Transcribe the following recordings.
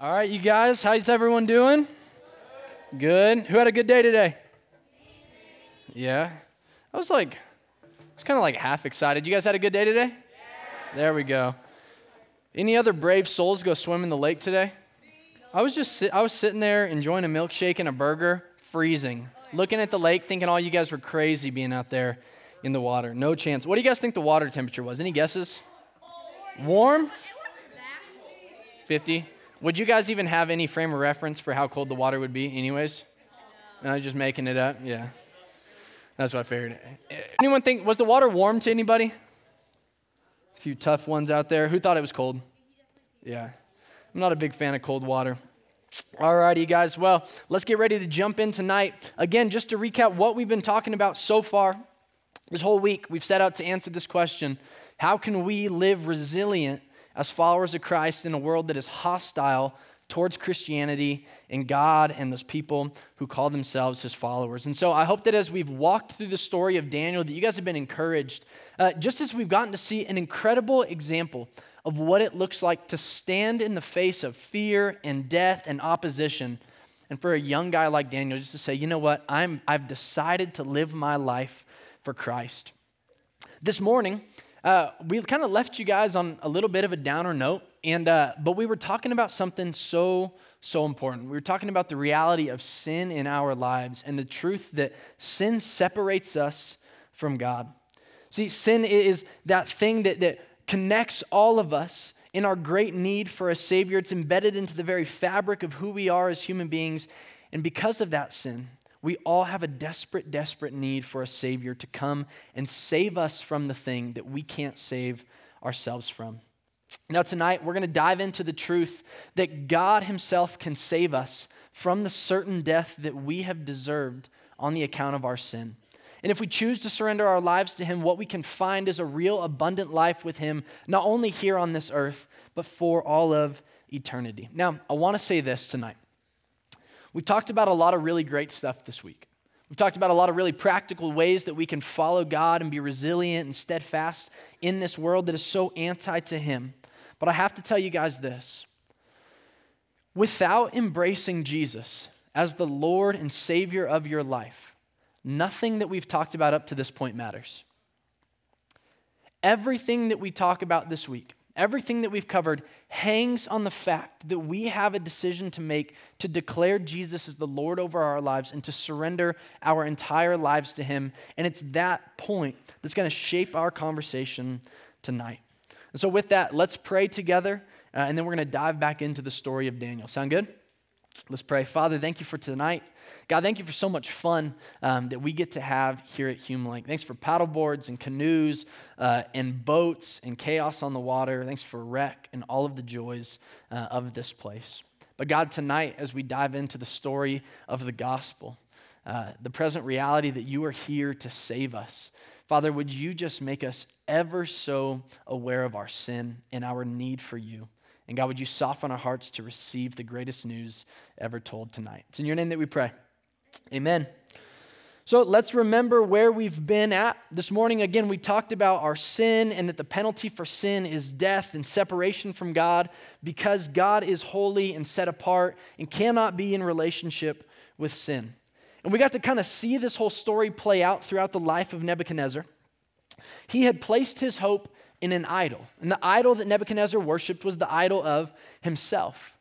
All right, you guys, how's everyone doing? Good. Who had a good day today? Yeah. I was like, I was kind of like half excited. You guys had a good day today? There we go. Any other brave souls go swim in the lake today? I was just I was sitting there enjoying a milkshake and a burger, freezing, looking at the lake, thinking all you guys were crazy being out there in the water. No chance. What do you guys think the water temperature was? Any guesses? Warm? 50. Would you guys even have any frame of reference for how cold the water would be, anyways? No, I'm just making it up. Yeah, that's what I figured. Anyone think was the water warm to anybody? A few tough ones out there. Who thought it was cold? Yeah, I'm not a big fan of cold water. Alrighty, guys. Well, let's get ready to jump in tonight. Again, just to recap what we've been talking about so far this whole week, we've set out to answer this question How can we live resilient as followers of Christ in a world that is hostile towards Christianity and God and those people who call themselves his followers. And so I hope that as we've walked through the story of Daniel, that you guys have been encouraged, uh, just as we've gotten to see an incredible example of what it looks like to stand in the face of fear and death and opposition. And for a young guy like Daniel, just to say, you know what, I'm, I've decided to live my life for Christ. This morning, uh, we kind of left you guys on a little bit of a downer note, and uh, but we were talking about something so so important. We were talking about the reality of sin in our lives and the truth that sin separates us from God. See, sin is that thing that that connects all of us in our great need for a Savior. It's embedded into the very fabric of who we are as human beings, and because of that sin, we all have a desperate, desperate need for a Savior to come and save us from the thing that we can't save ourselves from. Now, tonight, we're going to dive into the truth that God Himself can save us from the certain death that we have deserved on the account of our sin. And if we choose to surrender our lives to Him, what we can find is a real abundant life with Him, not only here on this earth, but for all of eternity. Now, I want to say this tonight. We've talked about a lot of really great stuff this week. We've talked about a lot of really practical ways that we can follow God and be resilient and steadfast in this world that is so anti to Him. But I have to tell you guys this without embracing Jesus as the Lord and Savior of your life, nothing that we've talked about up to this point matters. Everything that we talk about this week everything that we've covered hangs on the fact that we have a decision to make to declare Jesus as the Lord over our lives and to surrender our entire lives to Him. And it's that point that's going to shape our conversation tonight. And so, with that, let's pray together, uh, and then we're going to dive back into the story of Daniel. Sound good? Let's pray. Father, thank you for tonight. God, thank you for so much fun um, that we get to have here at Hume Lake. Thanks for paddle boards and canoes uh, and boats and chaos on the water. Thanks for rec and all of the joys uh, of this place. But God, tonight, as we dive into the story of the gospel, uh, the present reality that you are here to save us, Father, would you just make us ever so aware of our sin and our need for you? And God, would you soften our hearts to receive the greatest news ever told tonight? It's in your name that we pray. Amen. So let's remember where we've been at. This morning, again, we talked about our sin and that the penalty for sin is death and separation from God because God is holy and set apart and cannot be in relationship with sin. And we got to kind of see this whole story play out throughout the life of Nebuchadnezzar. He had placed his hope in an idol, and the idol that Nebuchadnezzar worshiped was the idol of himself.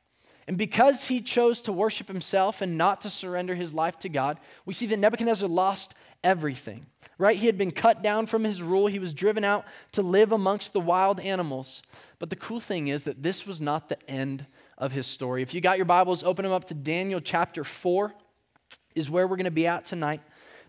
And because he chose to worship himself and not to surrender his life to God, we see that Nebuchadnezzar lost everything, right? He had been cut down from his rule. He was driven out to live amongst the wild animals. But the cool thing is that this was not the end of his story. If you got your Bibles, open them up to Daniel chapter 4, is where we're going to be at tonight.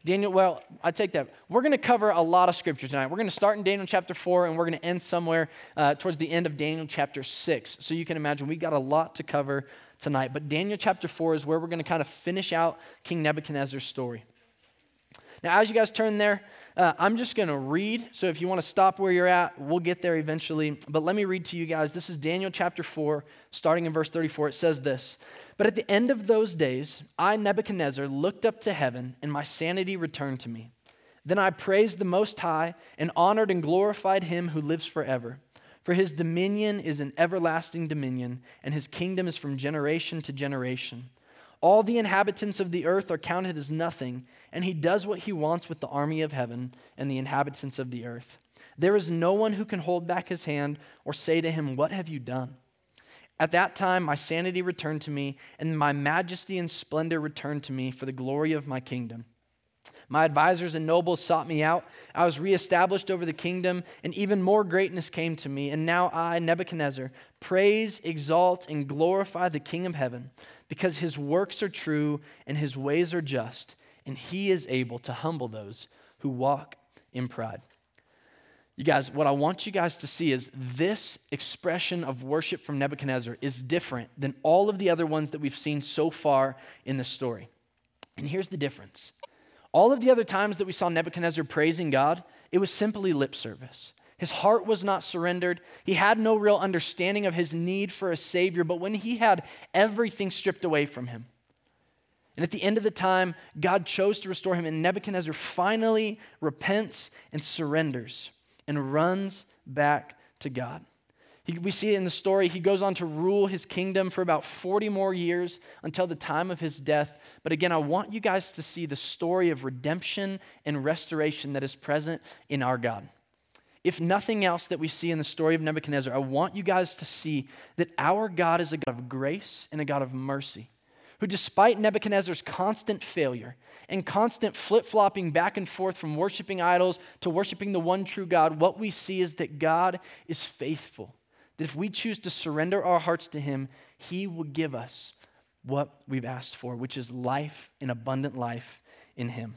Daniel, well, I take that. We're going to cover a lot of scripture tonight. We're going to start in Daniel chapter 4 and we're going to end somewhere uh, towards the end of Daniel chapter 6. So you can imagine we've got a lot to cover tonight. But Daniel chapter 4 is where we're going to kind of finish out King Nebuchadnezzar's story. Now, as you guys turn there, uh, I'm just going to read. So if you want to stop where you're at, we'll get there eventually. But let me read to you guys. This is Daniel chapter 4, starting in verse 34. It says this But at the end of those days, I, Nebuchadnezzar, looked up to heaven, and my sanity returned to me. Then I praised the Most High and honored and glorified him who lives forever. For his dominion is an everlasting dominion, and his kingdom is from generation to generation. All the inhabitants of the earth are counted as nothing, and he does what he wants with the army of heaven and the inhabitants of the earth. There is no one who can hold back his hand or say to him, What have you done? At that time, my sanity returned to me, and my majesty and splendor returned to me for the glory of my kingdom. My advisors and nobles sought me out. I was reestablished over the kingdom, and even more greatness came to me. And now I, Nebuchadnezzar, praise, exalt, and glorify the King of heaven, because his works are true and his ways are just, and he is able to humble those who walk in pride. You guys, what I want you guys to see is this expression of worship from Nebuchadnezzar is different than all of the other ones that we've seen so far in the story. And here's the difference all of the other times that we saw Nebuchadnezzar praising God, it was simply lip service. His heart was not surrendered. He had no real understanding of his need for a Savior, but when he had everything stripped away from him, and at the end of the time, God chose to restore him, and Nebuchadnezzar finally repents and surrenders and runs back to God. He, we see it in the story. He goes on to rule his kingdom for about 40 more years until the time of his death. But again, I want you guys to see the story of redemption and restoration that is present in our God. If nothing else that we see in the story of Nebuchadnezzar, I want you guys to see that our God is a God of grace and a God of mercy who, despite Nebuchadnezzar's constant failure and constant flip flopping back and forth from worshiping idols to worshiping the one true God, what we see is that God is faithful that if we choose to surrender our hearts to Him, He will give us what we've asked for, which is life, an abundant life in Him.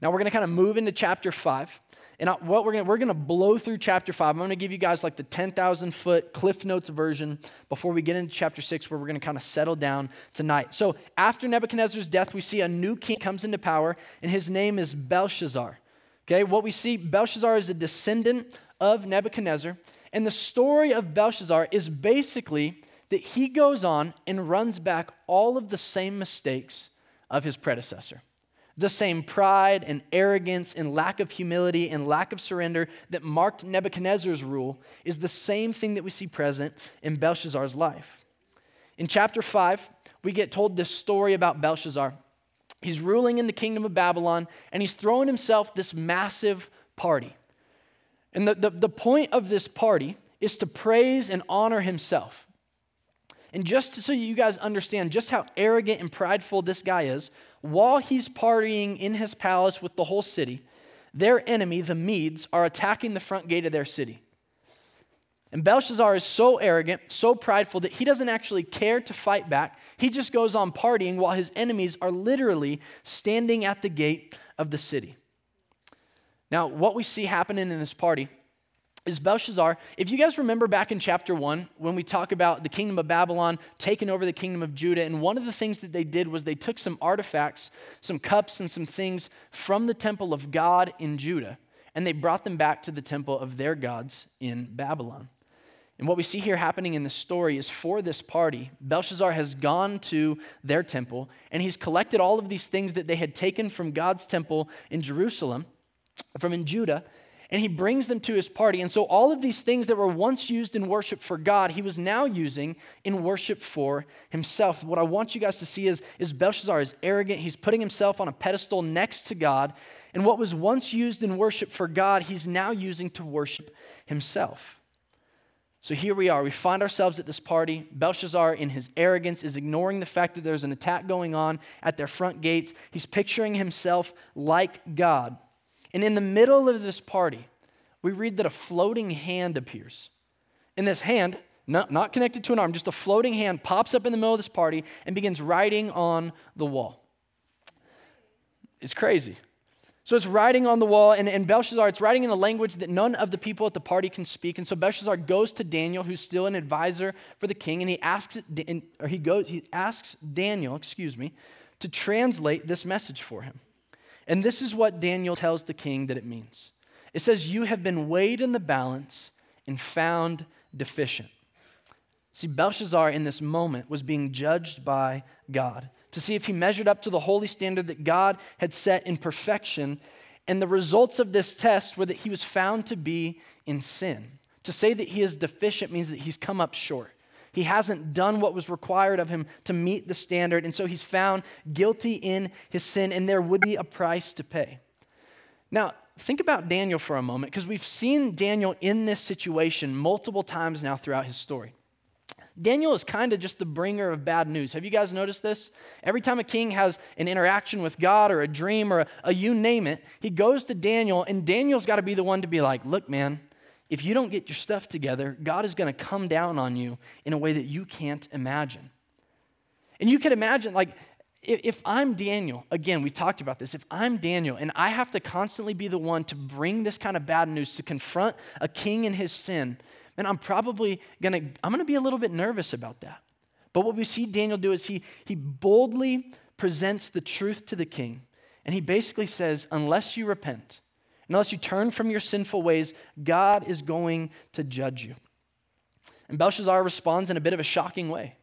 Now we're going to kind of move into chapter 5. And what we're going we're going to blow through chapter 5. I'm going to give you guys like the 10,000 foot Cliff Notes version before we get into chapter 6 where we're going to kind of settle down tonight. So, after Nebuchadnezzar's death, we see a new king comes into power and his name is Belshazzar. Okay? What we see Belshazzar is a descendant of Nebuchadnezzar and the story of Belshazzar is basically that he goes on and runs back all of the same mistakes of his predecessor. The same pride and arrogance and lack of humility and lack of surrender that marked Nebuchadnezzar's rule is the same thing that we see present in Belshazzar's life. In chapter 5, we get told this story about Belshazzar. He's ruling in the kingdom of Babylon and he's throwing himself this massive party. And the, the, the point of this party is to praise and honor himself. And just so you guys understand just how arrogant and prideful this guy is, while he's partying in his palace with the whole city, their enemy, the Medes, are attacking the front gate of their city. And Belshazzar is so arrogant, so prideful that he doesn't actually care to fight back. He just goes on partying while his enemies are literally standing at the gate of the city. Now, what we see happening in this party is Belshazzar. If you guys remember back in chapter one, when we talk about the kingdom of Babylon taking over the kingdom of Judah, and one of the things that they did was they took some artifacts, some cups, and some things from the temple of God in Judah, and they brought them back to the temple of their gods in Babylon. And what we see here happening in the story is for this party, Belshazzar has gone to their temple and he's collected all of these things that they had taken from God's temple in Jerusalem from in Judah, and he brings them to his party. And so, all of these things that were once used in worship for God, he was now using in worship for himself. What I want you guys to see is, is Belshazzar is arrogant. He's putting himself on a pedestal next to God. And what was once used in worship for God, he's now using to worship himself. So here we are. We find ourselves at this party. Belshazzar, in his arrogance, is ignoring the fact that there's an attack going on at their front gates. He's picturing himself like God. And in the middle of this party, we read that a floating hand appears. And this hand, not, not connected to an arm, just a floating hand, pops up in the middle of this party and begins writing on the wall. It's crazy. So it's writing on the wall, and, and Belshazzar, it's writing in a language that none of the people at the party can speak. And so Belshazzar goes to Daniel, who's still an advisor for the king, and he asks, or he goes, he asks Daniel, excuse me, to translate this message for him. And this is what Daniel tells the king that it means it says, You have been weighed in the balance and found deficient. See, Belshazzar in this moment was being judged by God to see if he measured up to the holy standard that God had set in perfection. And the results of this test were that he was found to be in sin, To say that he is deficient means that he's come up short. He hasn't done what was required of him to meet the standard, and so he's found guilty in his sin, and there would be a price to pay. Now, think about Daniel for a moment, because we've seen Daniel in this situation multiple times now throughout his story. Daniel is kind of just the bringer of bad news. Have you guys noticed this? Every time a king has an interaction with God or a dream or a, a you name it, he goes to Daniel, and Daniel's got to be the one to be like, look, man, if you don't get your stuff together, God is going to come down on you in a way that you can't imagine. And you can imagine, like, if I'm Daniel, again, we talked about this. If I'm Daniel and I have to constantly be the one to bring this kind of bad news, to confront a king in his sin, and I'm probably gonna, I'm gonna be a little bit nervous about that. But what we see Daniel do is he, he boldly presents the truth to the king. And he basically says, unless you repent, unless you turn from your sinful ways, God is going to judge you. And Belshazzar responds in a bit of a shocking way.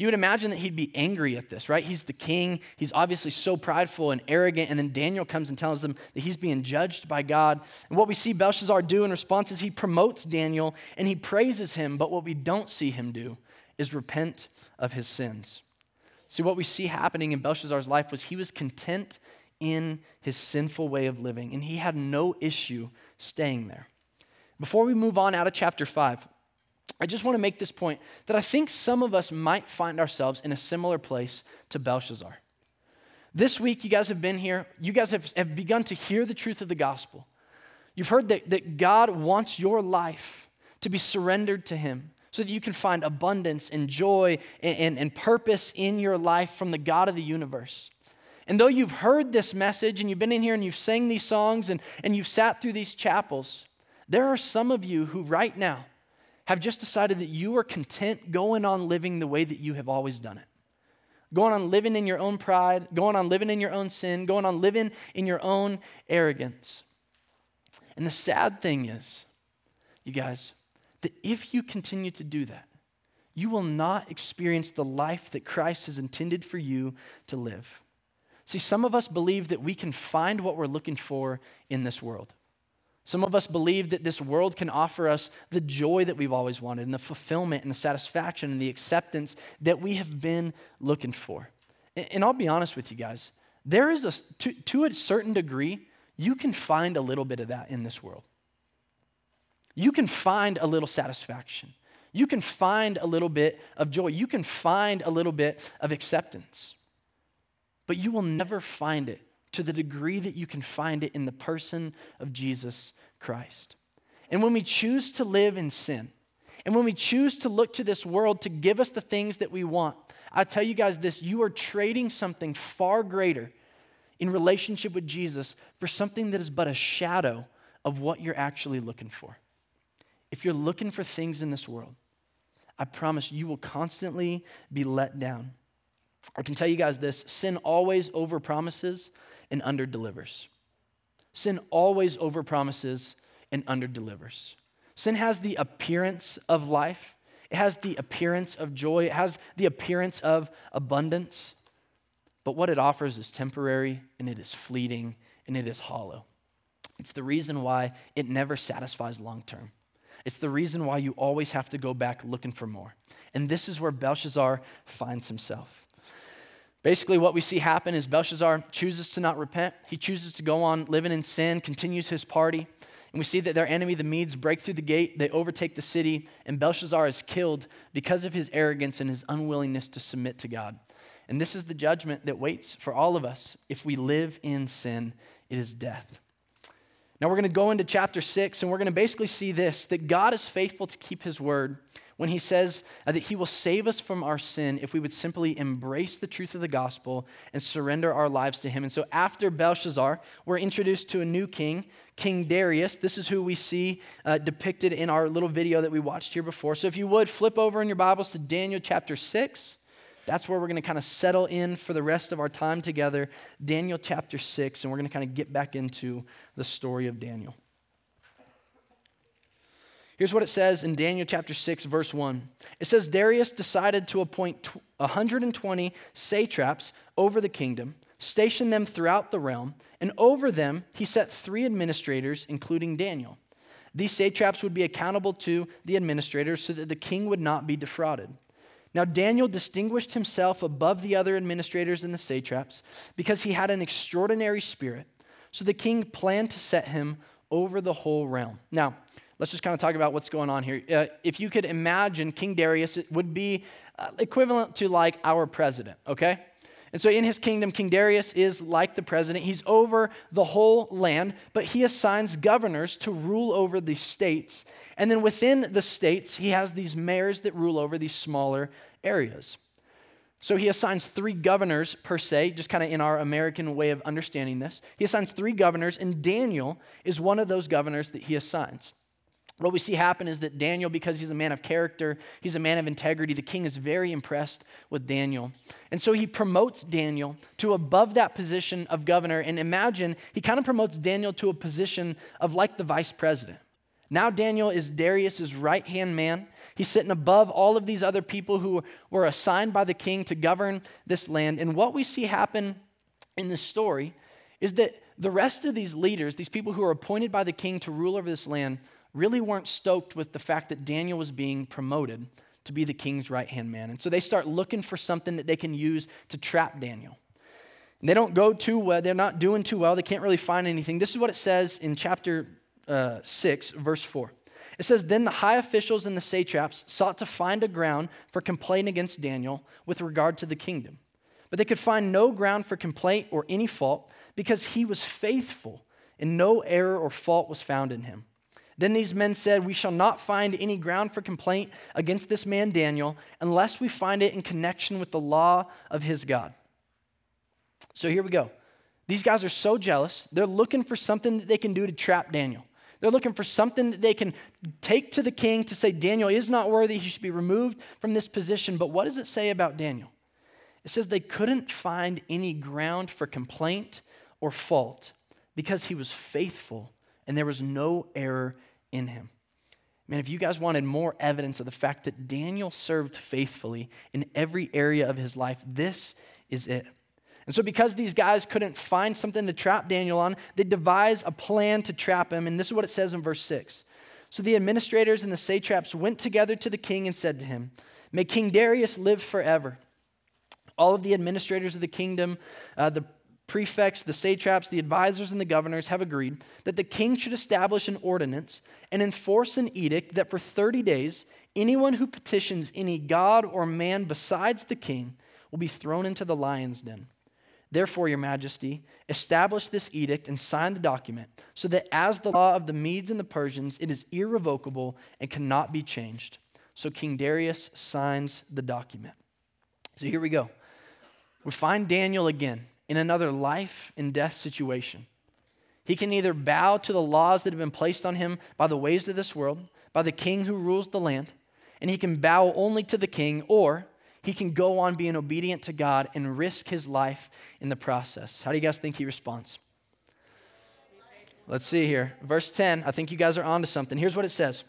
You would imagine that he'd be angry at this, right? He's the king. He's obviously so prideful and arrogant. And then Daniel comes and tells them that he's being judged by God. And what we see Belshazzar do in response is he promotes Daniel and he praises him. But what we don't see him do is repent of his sins. See, what we see happening in Belshazzar's life was he was content in his sinful way of living, and he had no issue staying there. Before we move on out of chapter 5, I just want to make this point that I think some of us might find ourselves in a similar place to Belshazzar. This week, you guys have been here, you guys have, have begun to hear the truth of the gospel. You've heard that, that God wants your life to be surrendered to Him so that you can find abundance and joy and, and, and purpose in your life from the God of the universe. And though you've heard this message and you've been in here and you've sang these songs and, and you've sat through these chapels, there are some of you who right now have just decided that you are content going on living the way that you have always done it. Going on living in your own pride, going on living in your own sin, going on living in your own arrogance. And the sad thing is, you guys, that if you continue to do that, you will not experience the life that Christ has intended for you to live. See, some of us believe that we can find what we're looking for in this world. Some of us believe that this world can offer us the joy that we've always wanted, and the fulfillment, and the satisfaction, and the acceptance that we have been looking for. And, I'll be honest with you guys, there is a, to, to a certain degree, you can find a little bit of that in this world. You can find a little satisfaction. You can find a little bit of joy. You can find a little bit of acceptance but you will never find it to the degree that you can find it in the person of Jesus Christ. And when we choose to live in sin, and when we choose to look to this world to give us the things that we want, I tell you guys this you are trading something far greater in relationship with Jesus for something that is but a shadow of what you're actually looking for. If you're looking for things in this world, I promise you will constantly be let down. I can tell you guys this sin always overpromises and underdelivers. Sin always overpromises and underdelivers. Sin has the appearance of life, it has the appearance of joy, it has the appearance of abundance. But what it offers is temporary and it is fleeting and it is hollow. It's the reason why it never satisfies long term. It's the reason why you always have to go back looking for more. And this is where Belshazzar finds himself. Basically, what we see happen is Belshazzar chooses to not repent. He chooses to go on living in sin, continues his party. And we see that their enemy, the Medes, break through the gate, they overtake the city, and Belshazzar is killed because of his arrogance and his unwillingness to submit to God. And this is the judgment that waits for all of us if we live in sin it is death. Now we're going to go into chapter 6, and we're going to basically see this that God is faithful to keep his word when he says uh, that he will save us from our sin if we would simply embrace the truth of the gospel and surrender our lives to him. And so after Belshazzar, we're introduced to a new king, King Darius. This is who we see uh, depicted in our little video that we watched here before. So if you would flip over in your Bibles to Daniel chapter 6. That's where we're going to kind of settle in for the rest of our time together, Daniel chapter 6, and we're going to kind of get back into the story of Daniel. Here's what it says in Daniel chapter 6, verse 1. It says, Darius decided to appoint 120 satraps over the kingdom, station them throughout the realm, and over them he set three administrators, including Daniel. These satraps would be accountable to the administrators so that the king would not be defrauded. Now, Daniel distinguished himself above the other administrators and the satraps because he had an extraordinary spirit. So the king planned to set him over the whole realm. Now, let's just kind of talk about what's going on here. Uh, if you could imagine King Darius, it would be uh, equivalent to like our president, okay? And so in his kingdom, King Darius is like the president. He's over the whole land, but he assigns governors to rule over the states. And then within the states, he has these mayors that rule over these smaller areas. So he assigns three governors per se, just kind of in our American way of understanding this. He assigns three governors, and Daniel is one of those governors that he assigns what we see happen is that Daniel, because he's a man of character, he's a man of integrity, the king is very impressed with Daniel. And so he promotes Daniel to above that position of governor. And imagine he kind of promotes Daniel to a position of like the vice president. Now Daniel is Darius's right hand man. He's sitting above all of these other people who were assigned by the king to govern this land. And what we see happen in this story is that the rest of these leaders, these people who are appointed by the king to rule over this land, really weren't stoked with the fact that Daniel was being promoted to be the king's right hand man. And so they start looking for something that they can use to trap Daniel. And they don't go too well, they're not doing too well, they can't really find anything. This is what it says in chapter uh, 6, verse 4. It says, Then the high officials and the satraps sought to find a ground for complaint against Daniel with regard to the kingdom. But they could find no ground for complaint or any fault because he was faithful and no error or fault was found in him. Then these men said, We shall not find any ground for complaint against this man Daniel unless we find it in connection with the law of his God. So here we go. These guys are so jealous. They're looking for something that they can do to trap Daniel. They're looking for something that they can take to the king to say, Daniel is not worthy. He should be removed from this position. But what does it say about Daniel? It says they couldn't find any ground for complaint or fault because he was faithful and there was no error in him. Man, if you guys wanted more evidence of the fact that Daniel served faithfully in every area of his life, this is it. And so, because these guys couldn't find something to trap Daniel on, they devise a plan to trap him. And this is what it says in verse 6. So the administrators and the satraps went together to the king and said to him, May King Darius live forever. All of the administrators of the kingdom, uh, the prefects, the satraps, the advisors, and the governors have agreed that the king should establish an ordinance and enforce an edict that for 30 days, anyone who petitions any god or man besides the king will be thrown into the lion's den. Therefore, Your Majesty, establish this edict and sign the document, so that as the law of the Medes and the Persians, it is irrevocable and cannot be changed. So King Darius signs the document. So here we go. We find Daniel again in another life and death situation. He can either bow to the laws that have been placed on him by the ways of this world, by the king who rules the land, and he can bow only to the king, or he can go on being obedient to God and risk his life in the process. How do you guys think he responds? Let's see here. Verse 10, I think you guys are onto something. Here's what it says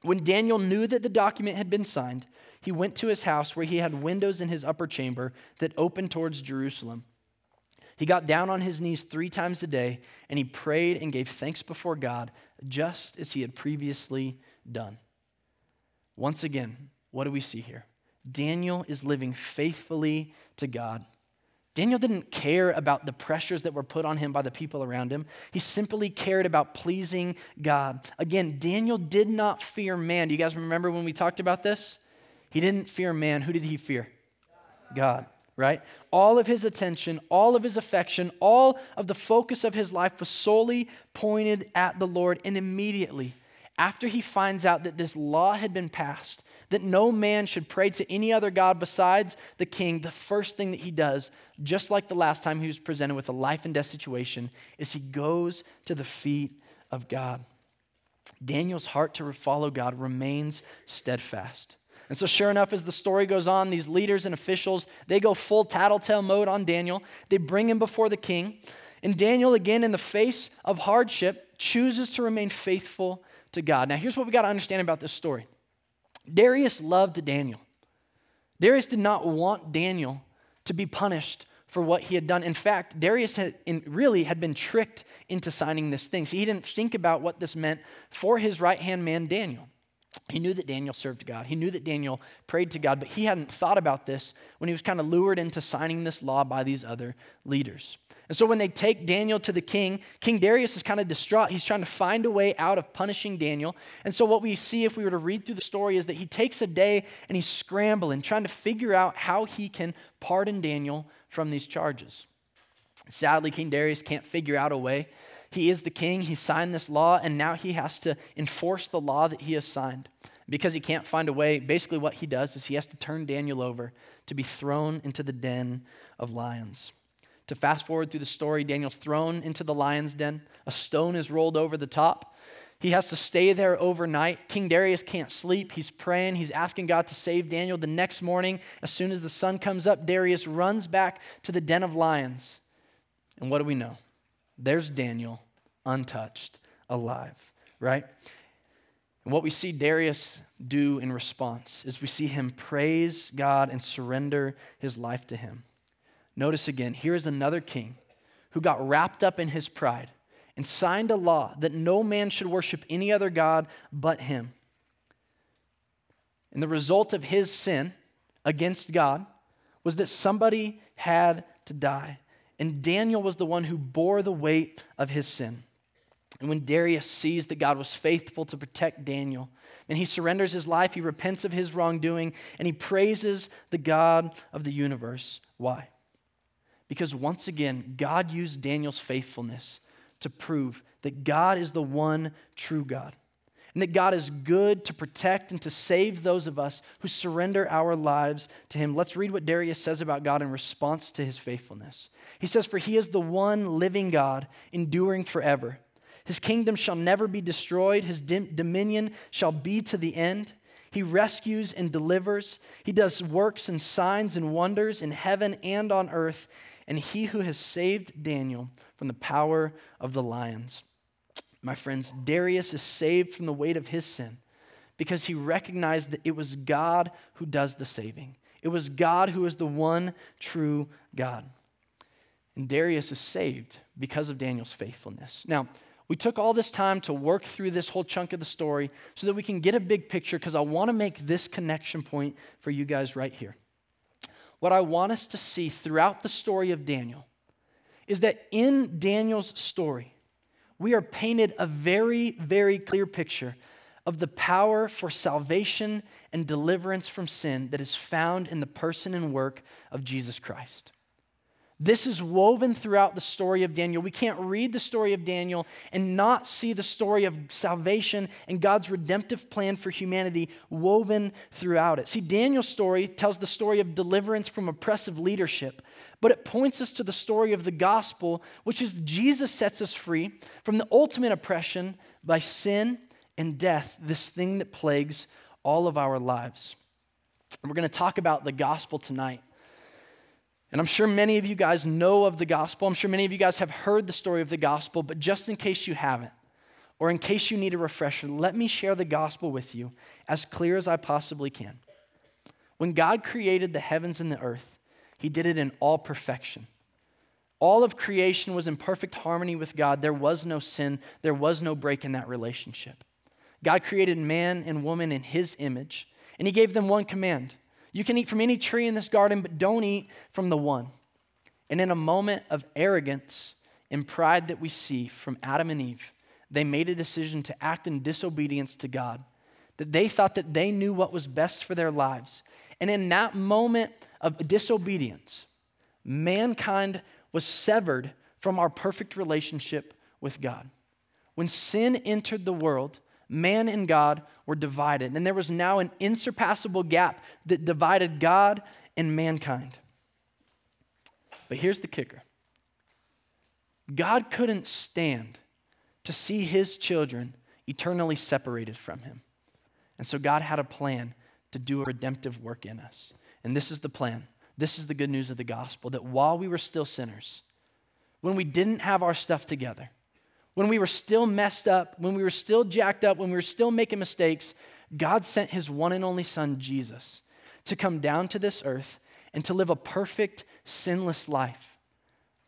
When Daniel knew that the document had been signed, he went to his house where he had windows in his upper chamber that opened towards Jerusalem. He got down on his knees three times a day and he prayed and gave thanks before God, just as he had previously done. Once again, what do we see here? Daniel is living faithfully to God. Daniel didn't care about the pressures that were put on him by the people around him. He simply cared about pleasing God. Again, Daniel did not fear man. Do you guys remember when we talked about this? He didn't fear man. Who did he fear? God right? All of his attention, all of his affection, all of the focus of his life was solely pointed at the Lord. And immediately, after he finds out that this law had been passed, that no man should pray to any other God besides the king, the first thing that he does, just like the last time he was presented with a life and death situation, is he goes to the feet of God. Daniel's heart to follow God remains steadfast. And so, sure enough, as the story goes on, these leaders and officials, they go full tattletale mode on Daniel. They bring him before the king. And Daniel, again, in the face of hardship, chooses to remain faithful to God. Now, here's what we got to understand about this story Darius loved Daniel. Darius did not want Daniel to be punished for what he had done. In fact, Darius had in, really had been tricked into signing this thing. So he didn't think about what this meant for his right hand man, Daniel. He knew that Daniel served God. He knew that Daniel prayed to God, but he hadn't thought about this when he was kind of lured into signing this law by these other leaders. And so when they take Daniel to the king, King Darius is kind of distraught. He's trying to find a way out of punishing Daniel. And so what we see if we were to read through the story is that he takes a day and he's scrambling, trying to figure out how he can pardon Daniel from these charges. Sadly, King Darius can't figure out a way. He is the king, he signed this law, and now he has to enforce the law that he has signed. Because he can't find a way, basically what he does is he has to turn Daniel over to be thrown into the den of lions. To fast forward through the story, Daniel's thrown into the lion's den. A stone is rolled over the top. He has to stay there overnight. King Darius can't sleep. He's praying. He's asking God to save Daniel. The next morning, as soon as the sun comes up, Darius runs back to the den of lions. And what do we know? There's Daniel, untouched, alive, right? And what we see Darius do in response is we see him praise God and surrender his life to him. Notice again, here is another king who got wrapped up in his pride and signed a law that no man should worship any other God but him. And the result of his sin against God was that somebody had to die. And Daniel was the one who bore the weight of his sin. And when Darius sees that God was faithful to protect Daniel, and he surrenders his life, he repents of his wrongdoing, and he praises the God of the universe. Why? Because once again, God used Daniel's faithfulness to prove that God is the one true God. And that God is good to protect and to save those of us who surrender our lives to Him. Let's read what Darius says about God in response to His faithfulness. He says, For He is the one living God, enduring forever. His kingdom shall never be destroyed, His dominion shall be to the end. He rescues and delivers. He does works and signs and wonders in heaven and on earth and he who has saved Daniel from the power of the lions. My friends, Darius is saved from the weight of his sin because he recognized that it was God who does the saving. It was God who is the one true God. And Darius is saved because of Daniel's faithfulness. Now, we took all this time to work through this whole chunk of the story so that we can get a big picture because I want to make this connection point for you guys right here what I want us to see throughout the story of Daniel is that in Daniel's story, we are painted a very, very clear picture of the power for salvation and deliverance from sin that is found in the person and work of Jesus Christ. This is woven throughout the story of Daniel. We can't read the story of Daniel and not see the story of salvation and God's redemptive plan for humanity woven throughout it. See, Daniel's story tells the story of deliverance from oppressive leadership, but it points us to the story of the gospel, which is Jesus sets us free from the ultimate oppression by sin and death, this thing that plagues all of our lives. We're going to talk about the gospel tonight. And I'm sure many of you guys know of the gospel. I'm sure many of you guys have heard the story of the gospel, but just in case you haven't, or in case you need a refresher, let me share the gospel with you as clear as I possibly can. When God created the heavens and the earth, He did it in all perfection. All of creation was in perfect harmony with God. There was no sin, there was no break in that relationship. God created man and woman in His image, and He gave them one command you can eat from any tree in this garden, but don't eat from the one. And in a moment of arrogance and pride that we see from Adam and Eve, they made a decision to act in disobedience to God. That they thought that they knew what was best for their lives. And in that moment of disobedience, mankind was severed from our perfect relationship with God. When sin entered the world, man and God were divided. And there was now an insurpassable gap that divided God and mankind. But here's the kicker God couldn't stand to see his children eternally separated from him. And so God had a plan to do a redemptive work in us. And this is the plan. This is the good news of the gospel that while we were still sinners, when we didn't have our stuff together, when we were still messed up, when we were still jacked up, when we were still making mistakes, God sent his one and only Son, Jesus, to come down to this earth and to live a perfect, sinless life.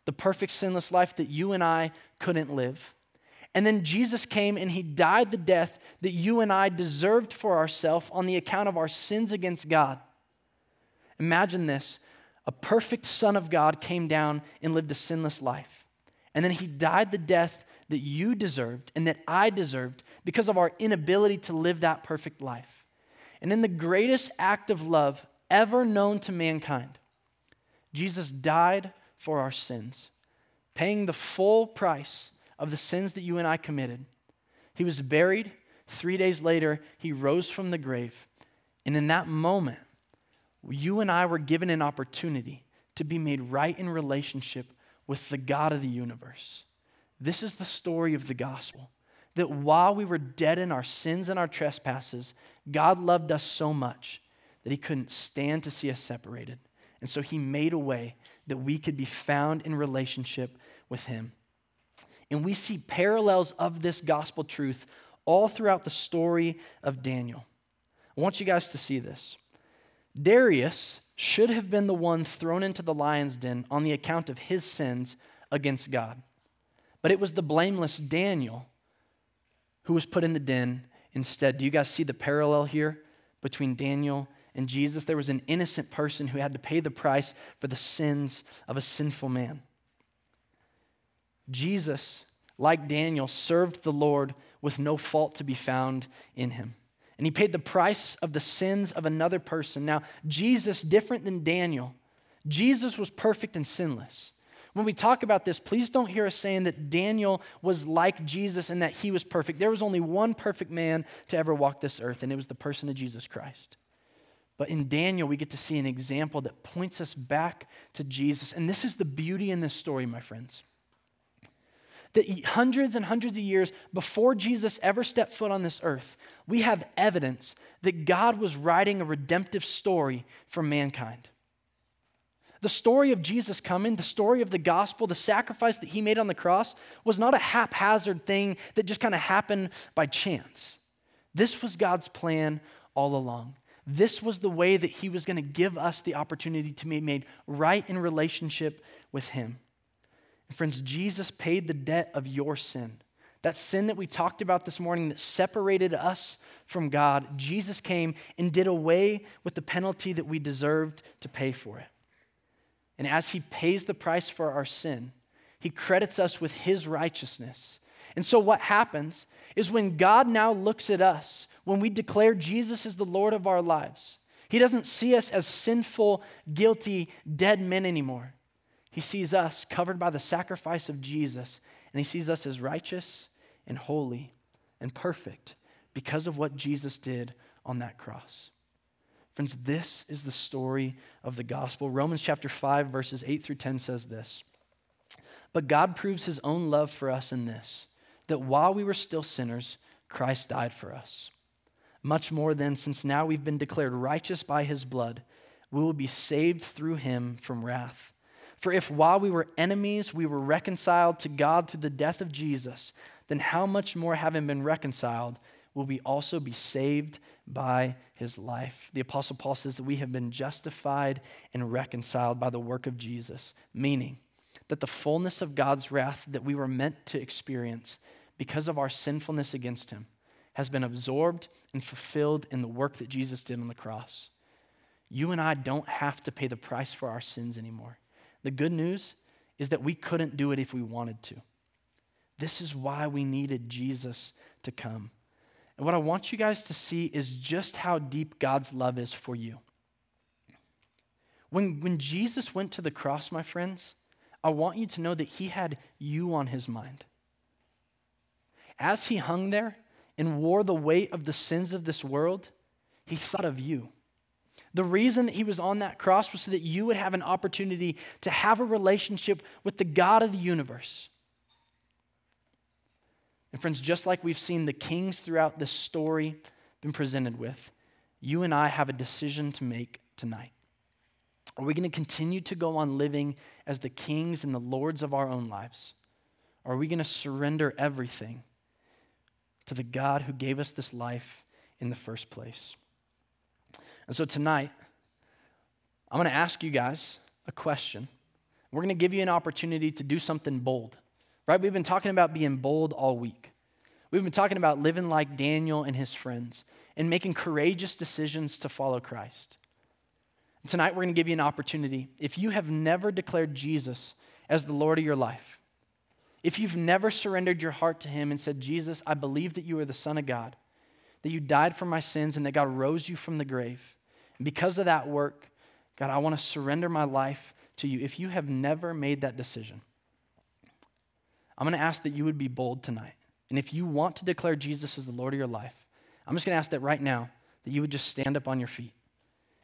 The perfect, sinless life that you and I couldn't live. And then Jesus came and he died the death that you and I deserved for ourselves on the account of our sins against God. Imagine this a perfect Son of God came down and lived a sinless life. And then he died the death that you deserved and that I deserved because of our inability to live that perfect life. And in the greatest act of love ever known to mankind, Jesus died for our sins, paying the full price of the sins that you and I committed. He was buried. Three days later, he rose from the grave. And in that moment, you and I were given an opportunity to be made right in relationship with the God of the universe. This is the story of the gospel that while we were dead in our sins and our trespasses, God loved us so much that he couldn't stand to see us separated. And so he made a way that we could be found in relationship with him. And we see parallels of this gospel truth all throughout the story of Daniel. I want you guys to see this. Darius should have been the one thrown into the lion's den on the account of his sins against God. But it was the blameless Daniel who was put in the den instead. Do you guys see the parallel here between Daniel and Jesus? There was an innocent person who had to pay the price for the sins of a sinful man. Jesus, like Daniel, served the Lord with no fault to be found in him. And he paid the price of the sins of another person. Now, Jesus, different than Daniel, Jesus was perfect and sinless. When we talk about this, please don't hear us saying that Daniel was like Jesus and that he was perfect. There was only one perfect man to ever walk this earth, and it was the person of Jesus Christ. But in Daniel, we get to see an example that points us back to Jesus. And this is the beauty in this story, my friends that hundreds and hundreds of years before Jesus ever stepped foot on this earth, we have evidence that God was writing a redemptive story for mankind. The story of Jesus coming, the story of the gospel, the sacrifice that he made on the cross was not a haphazard thing that just kind of happened by chance. This was God's plan all along. This was the way that he was going to give us the opportunity to be made right in relationship with him. And friends, Jesus paid the debt of your sin. That sin that we talked about this morning that separated us from God, Jesus came and did away with the penalty that we deserved to pay for it. And as he pays the price for our sin, he credits us with his righteousness. And so, what happens is when God now looks at us, when we declare Jesus is the Lord of our lives, he doesn't see us as sinful, guilty, dead men anymore. He sees us covered by the sacrifice of Jesus, and he sees us as righteous and holy and perfect because of what Jesus did on that cross. Friends, this is the story of the gospel. Romans chapter 5, verses 8 through 10 says this But God proves his own love for us in this, that while we were still sinners, Christ died for us. Much more then, since now we've been declared righteous by his blood, we will be saved through him from wrath. For if while we were enemies, we were reconciled to God through the death of Jesus, then how much more, having been reconciled, will we also be saved by his life? The Apostle Paul says that we have been justified and reconciled by the work of Jesus, meaning that the fullness of God's wrath that we were meant to experience because of our sinfulness against him has been absorbed and fulfilled in the work that Jesus did on the cross. You and I don't have to pay the price for our sins anymore. The good news is that we couldn't do it if we wanted to. This is why we needed Jesus to come. And what I want you guys to see is just how deep God's love is for you. When, when Jesus went to the cross, my friends, I want you to know that he had you on his mind. As he hung there and wore the weight of the sins of this world, he thought of you. The reason that he was on that cross was so that you would have an opportunity to have a relationship with the God of the universe. And, friends, just like we've seen the kings throughout this story been presented with, you and I have a decision to make tonight. Are we going to continue to go on living as the kings and the lords of our own lives? Or are we going to surrender everything to the God who gave us this life in the first place? And so tonight, I'm going to ask you guys a question. We're going to give you an opportunity to do something bold, right? We've been talking about being bold all week. We've been talking about living like Daniel and his friends and making courageous decisions to follow Christ. Tonight, we're going to give you an opportunity. If you have never declared Jesus as the Lord of your life, if you've never surrendered your heart to Him and said, Jesus, I believe that you are the Son of God, that you died for my sins, and that God rose you from the grave, and because of that work, God, I want to surrender my life to you. If you have never made that decision, I'm going to ask that you would be bold tonight. And if you want to declare Jesus as the Lord of your life, I'm just going to ask that right now that you would just stand up on your feet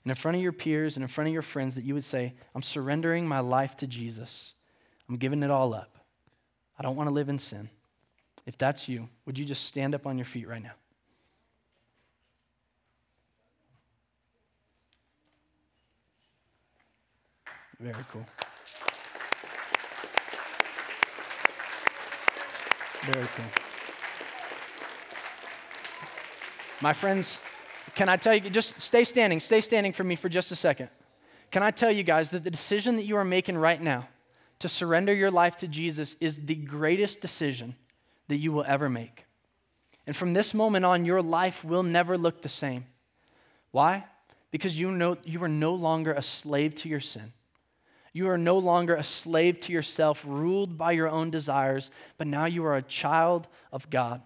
and in front of your peers and in front of your friends that you would say, I'm surrendering my life to Jesus. I'm giving it all up. I don't want to live in sin. If that's you, would you just stand up on your feet right now? Very cool. Very cool. My friends, can I tell you, just stay standing, stay standing for me for just a second. Can I tell you guys that the decision that you are making right now to surrender your life to Jesus is the greatest decision that you will ever make? And from this moment on, your life will never look the same. Why? Because you, know, you are no longer a slave to your sin. You are no longer a slave to yourself, ruled by your own desires, but now you are a child of God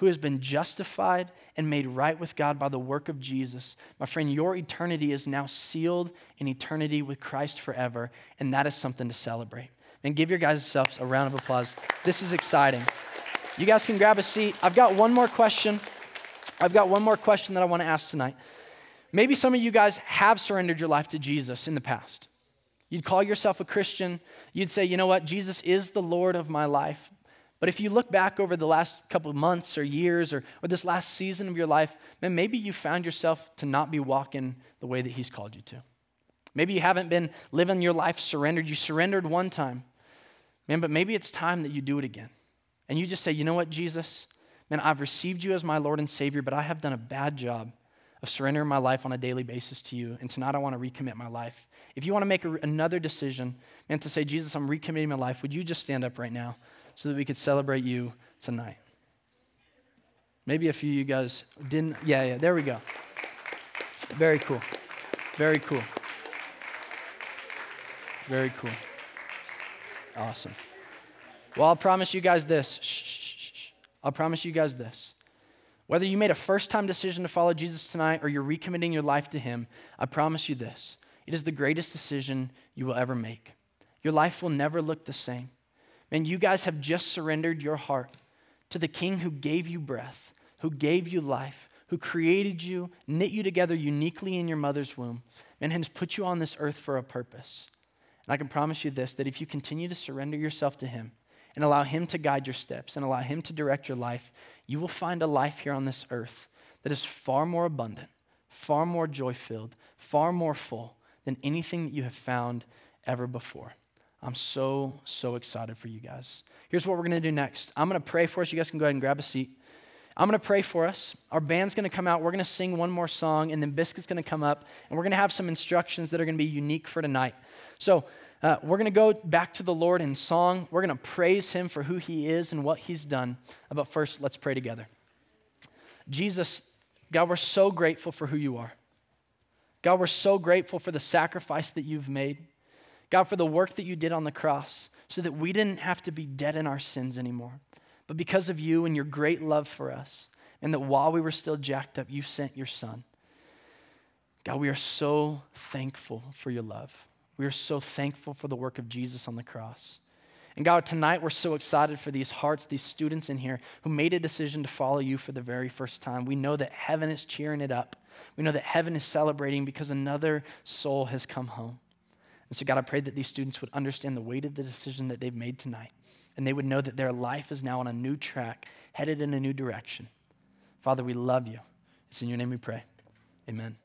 who has been justified and made right with God by the work of Jesus. My friend, your eternity is now sealed in eternity with Christ forever, and that is something to celebrate. And give your guys selves a round of applause. This is exciting. You guys can grab a seat. I've got one more question. I've got one more question that I want to ask tonight. Maybe some of you guys have surrendered your life to Jesus in the past. You'd call yourself a Christian. You'd say, you know what? Jesus is the Lord of my life. But if you look back over the last couple of months or years or, or this last season of your life, man, maybe you found yourself to not be walking the way that He's called you to. Maybe you haven't been living your life surrendered. You surrendered one time, man, but maybe it's time that you do it again. And you just say, you know what, Jesus? Man, I've received you as my Lord and Savior, but I have done a bad job of surrendering my life on a daily basis to you. And tonight I want to recommit my life. If you want to make a, another decision, and to say, Jesus, I'm recommitting my life, would you just stand up right now? so that we could celebrate you tonight. Maybe a few of you guys didn't. Yeah, yeah, there we go. Very cool. Very cool. Very cool. Awesome. Well, I'll promise you guys this. Shh, shh, shh. I'll promise you guys this. Whether you made a first time decision to follow Jesus tonight or you're recommitting your life to Him, I promise you this. It is the greatest decision you will ever make. Your life will never look the same. And you guys have just surrendered your heart to the King who gave you breath, who gave you life, who created you, knit you together uniquely in your mother's womb, and has put you on this earth for a purpose. And I can promise you this that if you continue to surrender yourself to Him and allow Him to guide your steps and allow Him to direct your life, you will find a life here on this earth that is far more abundant, far more joy filled, far more full than anything that you have found ever before. I'm so, so excited for you guys. Here's what we're going to do next I'm going to pray for us. You guys can go ahead and grab a seat. I'm going to pray for us. Our band's going to come out. We're going to sing one more song, and then Biscuit's going to come up, and we're going to have some instructions that are going to be unique for tonight. So, uh, we're going to go back to the Lord in song. We're going to praise Him for who He is and what He's done. But first, let's pray together. Jesus, God, we're so grateful for who you are. God, we're so grateful for the sacrifice that you've made. God, for the work that you did on the cross so that we didn't have to be dead in our sins anymore. But because of you and your great love for us, and that while we were still jacked up, you sent your son. God, we are so thankful for your love. We are so thankful for the work of Jesus on the cross. And God, tonight we're so excited for these hearts, these students in here who made a decision to follow you for the very first time. We know that heaven is cheering it up. We know that heaven is celebrating because another soul has come home. And so, God, I pray that these students would understand the weight of the decision that they've made tonight, and they would know that their life is now on a new track, headed in a new direction. Father, we love you. It's in your name we pray. Amen.